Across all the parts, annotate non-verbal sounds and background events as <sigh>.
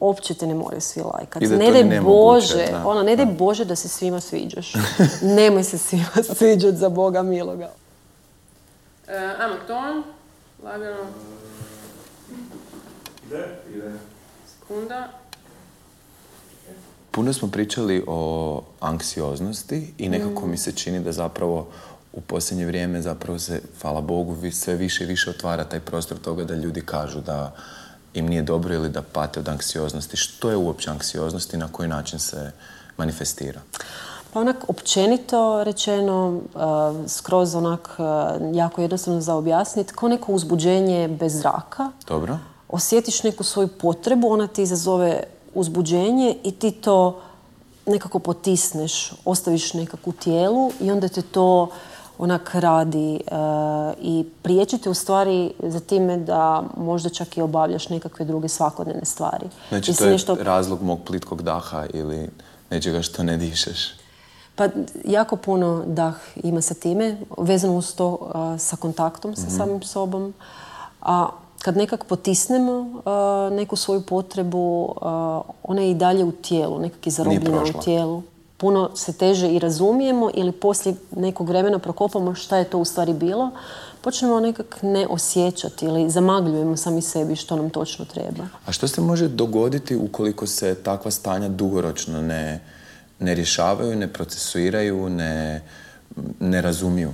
opće te ne moraju svi lajkati. Ne daj Bože, da, ono, ne daj Bože da se svima sviđaš. <laughs> Nemoj se svima <laughs> sviđati za Boga miloga. E, ajmo ton, lagano, sekunda. Puno smo pričali o anksioznosti i nekako mi se čini da zapravo u posljednje vrijeme zapravo se, hvala Bogu, sve više i više otvara taj prostor toga da ljudi kažu da im nije dobro ili da pate od anksioznosti. Što je uopće anksioznost i na koji način se manifestira? Pa onak općenito rečeno, uh, skroz onak uh, jako jednostavno za objasniti, kao neko uzbuđenje bez zraka. Dobro? Osjetiš neku svoju potrebu, ona ti izazove uzbuđenje i ti to nekako potisneš, ostaviš nekako u tijelu i onda te to onak radi uh, i priječite u stvari za time da možda čak i obavljaš nekakve druge svakodnevne stvari. Znači to je nešto- razlog mog plitkog daha ili nečega što ne dišeš. Pa jako puno dah ima sa time, vezano uz to a, sa kontaktom sa samim sobom. A kad nekak potisnemo a, neku svoju potrebu, ona je i dalje u tijelu, nekak je zarobljena u tijelu. Puno se teže i razumijemo ili poslije nekog vremena prokopamo šta je to u stvari bilo, počnemo nekak ne osjećati ili zamagljujemo sami sebi što nam točno treba. A što se može dogoditi ukoliko se takva stanja dugoročno ne, ne rješavaju, ne procesuiraju, ne, ne razumiju?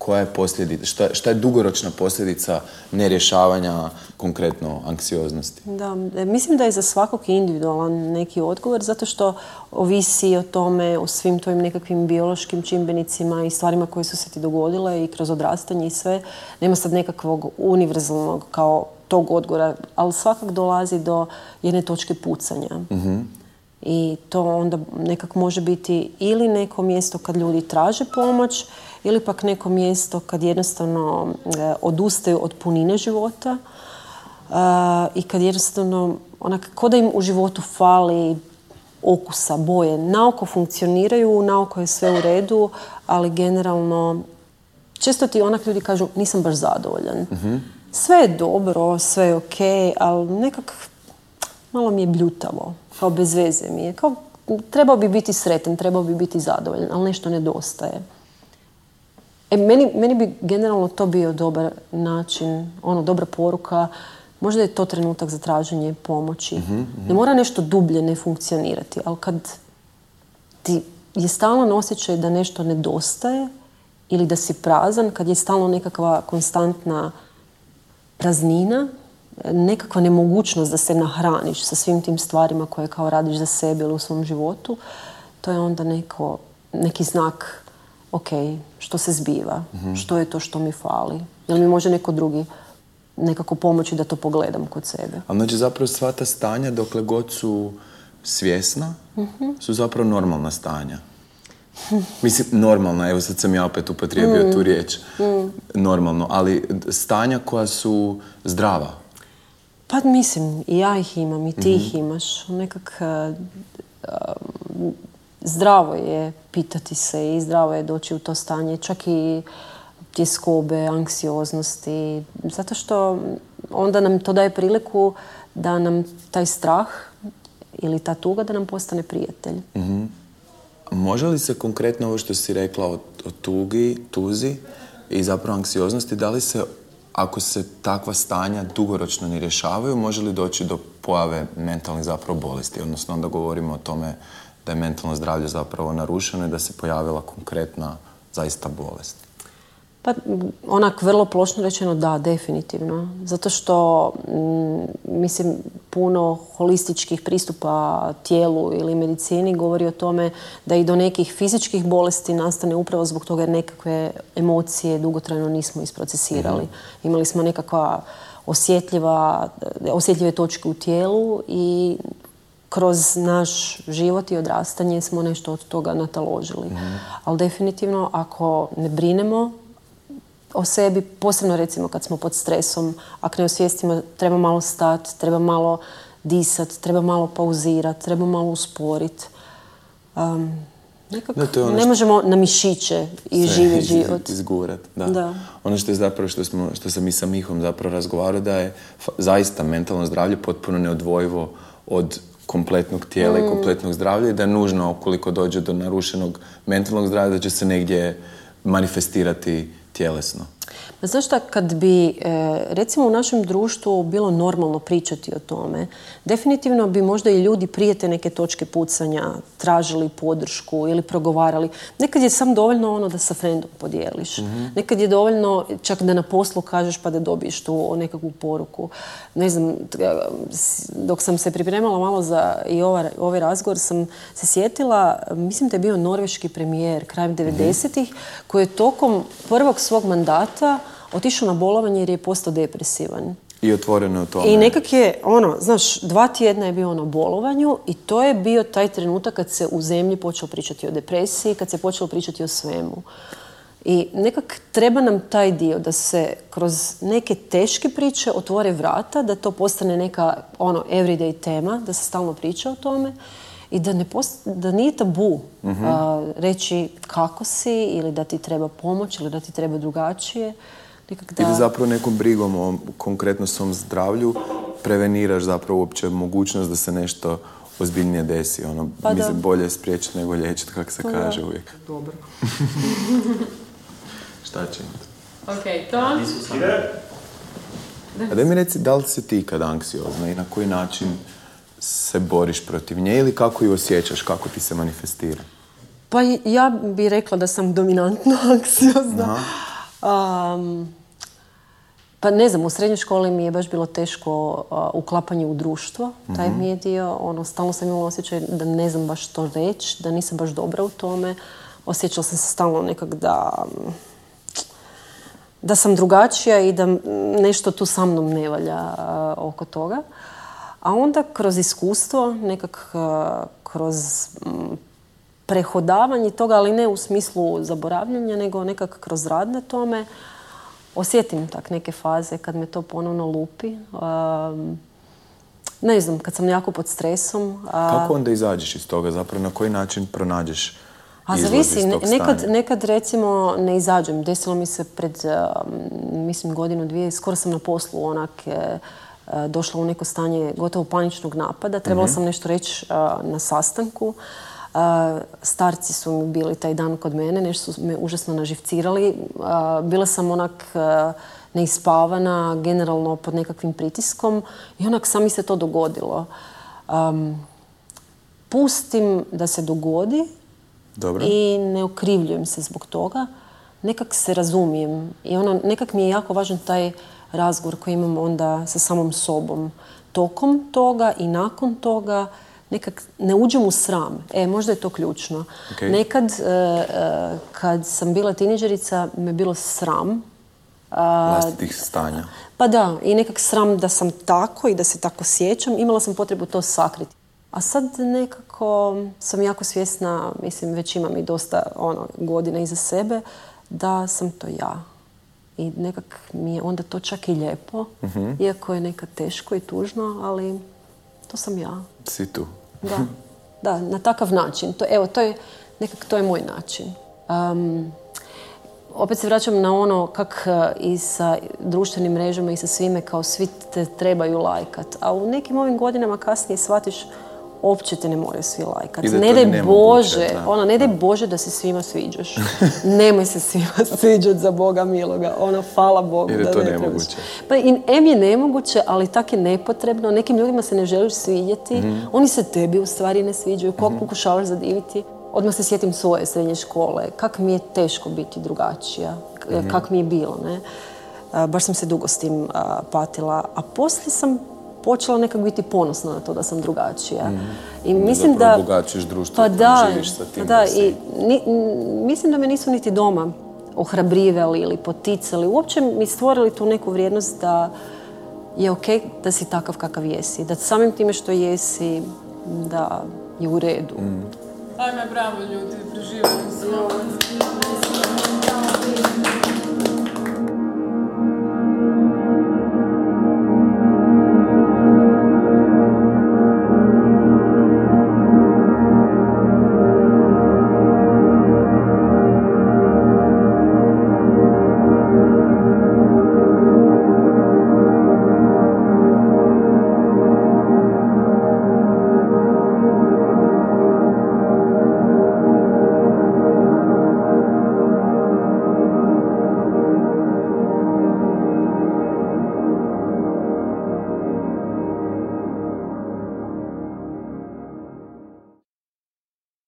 Koja je posljedica, šta, šta je dugoročna posljedica nerješavanja konkretno anksioznosti? Da, e, mislim da je za svakog individualan neki odgovor, zato što ovisi o tome, o svim tvojim nekakvim biološkim čimbenicima i stvarima koje su se ti dogodile i kroz odrastanje i sve. Nema sad nekakvog univerzalnog kao tog odgovora, ali svakak dolazi do jedne točke pucanja. I to onda nekak može biti ili neko mjesto kad ljudi traže pomoć ili pak neko mjesto kad jednostavno e, odustaju od punine života e, i kad jednostavno onak ko da im u životu fali okusa, boje. Naoko funkcioniraju, naoko je sve u redu, ali generalno često ti onak ljudi kažu nisam baš zadovoljan. Sve je dobro, sve je ok, ali nekak malo mi je bljutavo, kao bez veze mi je. Kao, trebao bi biti sretan, trebao bi biti zadovoljan, ali nešto nedostaje. E, meni, meni bi generalno to bio dobar način, ono, dobra poruka. Možda je to trenutak za traženje pomoći. Ne mora nešto dublje ne funkcionirati, ali kad ti je stalno osjećaj da nešto nedostaje ili da si prazan, kad je stalno nekakva konstantna praznina, nekakva nemogućnost da se nahraniš sa svim tim stvarima koje kao radiš za sebe ili u svom životu, to je onda neko, neki znak ok, što se zbiva, što je to što mi fali. Jel mi može neko drugi nekako pomoći da to pogledam kod sebe. A znači zapravo sva ta stanja, dokle god su svjesna, su zapravo normalna stanja. Mislim, normalna, evo sad sam ja opet upotrijebio tu riječ. Normalno, ali stanja koja su zdrava. Pa mislim, i ja ih imam, i ti ih imaš. Nekak e, zdravo je pitati se i zdravo je doći u to stanje, čak i tjeskobe, anksioznosti, zato što onda nam to daje priliku da nam taj strah ili ta tuga da nam postane prijatelj. Može li se konkretno ovo što si rekla o, o tugi, tuzi i zapravo anksioznosti, da li se, ako se takva stanja dugoročno ne rješavaju, može li doći do pojave mentalnih zapravo bolesti? Odnosno onda govorimo o tome da je mentalno zdravlje zapravo narušeno i da se pojavila konkretna zaista bolest. Pa onak vrlo plošno rečeno da, definitivno. Zato što mm, mislim puno holističkih pristupa tijelu ili medicini govori o tome da i do nekih fizičkih bolesti nastane upravo zbog toga jer nekakve emocije dugotrajno nismo isprocesirali. Imali smo nekakva osjetljiva, osjetljive točke u tijelu i kroz naš život i odrastanje smo nešto od toga nataložili. Ali definitivno ako ne brinemo o sebi, posebno recimo kad smo pod stresom, ako ne osvijestimo treba malo stat, treba malo disat, treba malo pauzirat, treba malo usporit. Um, Nekako Da, to je ono ne što- možemo na mišiće i iz- život. Izgurat, da. Da. Ono što je zapravo, što, smo, što sam i sa Mihom zapravo razgovarao, da je zaista mentalno zdravlje potpuno neodvojivo od kompletnog tijela Mm. i kompletnog zdravlja i da je nužno, ukoliko dođe do narušenog mentalnog zdravlja, da će se negdje manifestirati tjelesno. Ma znaš šta, kad bi e, recimo u našem društvu bilo normalno pričati o tome, definitivno bi možda i ljudi prije te neke točke pucanja tražili podršku ili progovarali. Nekad je sam dovoljno ono da sa frendom podijeliš. Nekad je dovoljno čak da na poslu kažeš pa da dobiješ tu nekakvu poruku. Ne znam, e, dok sam se pripremala malo za i ova- ovaj razgovor sam se sjetila, mislim da je bio norveški premijer krajem 90-ih koji je tokom prvog svog mandata otišao na bolovanje jer je postao depresivan. I otvoreno je o tome. I nekak je, ono, znaš, dva tjedna je bio na bolovanju i to je bio taj trenutak kad se u zemlji počelo pričati o depresiji, kad se počelo pričati o svemu. I nekak treba nam taj dio da se kroz neke teške priče otvore vrata, da to postane neka ono everyday tema, da se stalno priča o tome i da, ne post- da nije tabu a, reći kako si ili da ti treba pomoć ili da ti treba drugačije. Nekak da zapravo nekom brigom o konkretno svom zdravlju preveniraš zapravo uopće mogućnost da se nešto ozbiljnije desi. Ono, Pa mislim, da. bolje je spriječiti nego liječiti, kako se Pa da. kaže uvijek. <laughs> Dobro. <laughs> Šta će? Ok, ton. A daj mi reci, da li si ti kad anksiozna i na koji način se boriš protiv nje ili kako ju osjećaš, kako ti se manifestira? Pa ja bi rekla da sam dominantno <laughs> anksiozna. Am, pa ne znam, u srednjoj školi mi je baš bilo teško uklapanje u društvo. Taj mi je dio, ono, stalno sam imala osjećaj da ne znam baš što reći, da nisam baš dobra u tome. Osjećala sam se stalno nekak da da sam drugačija i da nešto tu sa mnom ne valja oko toga. A onda kroz iskustvo, nekak a, kroz mm, prehodavanje toga, ali ne u smislu zaboravljanja, nego nekak kroz rad na tome, osjetim tak neke faze kad me to ponovno lupi. Ne znam, kad sam jako pod stresom. Kako onda izađeš iz toga? Zapravo na koji način pronađeš a zavisi, nekad, nekad recimo ne izađem. Desilo mi se pred, mislim, godinu, dvije, skoro sam na poslu onak e, e, došla u neko stanje gotovo paničnog napada. Trebala Mhm. sam nešto reći na sastanku. Starci su mi bili taj dan kod mene, nešto su me užasno naživcirali. Bila sam onak neispavana, generalno pod nekakvim pritiskom i onak sam mi se to dogodilo. Um, pustim da se dogodi Dobro. i ne okrivljujem se zbog toga. Nekak se razumijem i ono, nekak mi je jako važan taj razgovor koji imam onda sa samom sobom. Tokom toga i nakon toga nekak ne uđem u sram. E, možda je to ključno. Ok. Nekad, e, e, kad sam bila tineđerica, me bilo sram. a, vlastitih stanja. pa da, i nekak sram da sam tako i da se tako sjećam. Imala sam potrebu to sakriti. A sad nekako sam jako svjesna, mislim već imam i dosta ono, godina iza sebe, da sam to ja. I nekak mi je onda to čak i lijepo, iako je nekad teško i tužno, ali to sam ja. Si tu. Da, <laughs> da, na takav način. To, evo, to je, nekak to je moj način. Um, opet se vraćam na ono kak e, i sa društvenim mrežama i sa svime kao svi te trebaju lajkat. A u nekim ovim godinama kasnije shvatiš uopće te ne moraju svi lajkat. I da je Ne daj Bože, da. ono, ne daj Bože da se svima sviđaš. <laughs> Nemoj se svima <laughs> sviđat za Boga miloga. Ono, hvala Bogu da to ne trebaš. nemoguće. Pa i M je nemoguće, ali tak je nepotrebno. Nekim ljudima se ne želiš svidjeti. Mhm. Oni se tebi u stvari ne sviđaju. Kog pokušavaš zadiviti? Odmah se sjetim svoje srednje škole. Kak mi je teško biti drugačija. K- Mhm. Kak mi je bilo, ne? Baš sam se dugo s tim a, patila. A poslije sam počela nekak biti ponosna na to da sam drugačija. I mislim. Zapravo da... obogaćuješ društvo Pa da, živiš sa tim pa da, da si- i ni- mislim da me nisu niti doma ohrabrivali ili poticali. Uopće mi stvorili tu neku vrijednost da je ok da si takav kakav jesi. Da samim time što jesi, da je u redu. Ajme, bravo ljudi, preživjeli smo.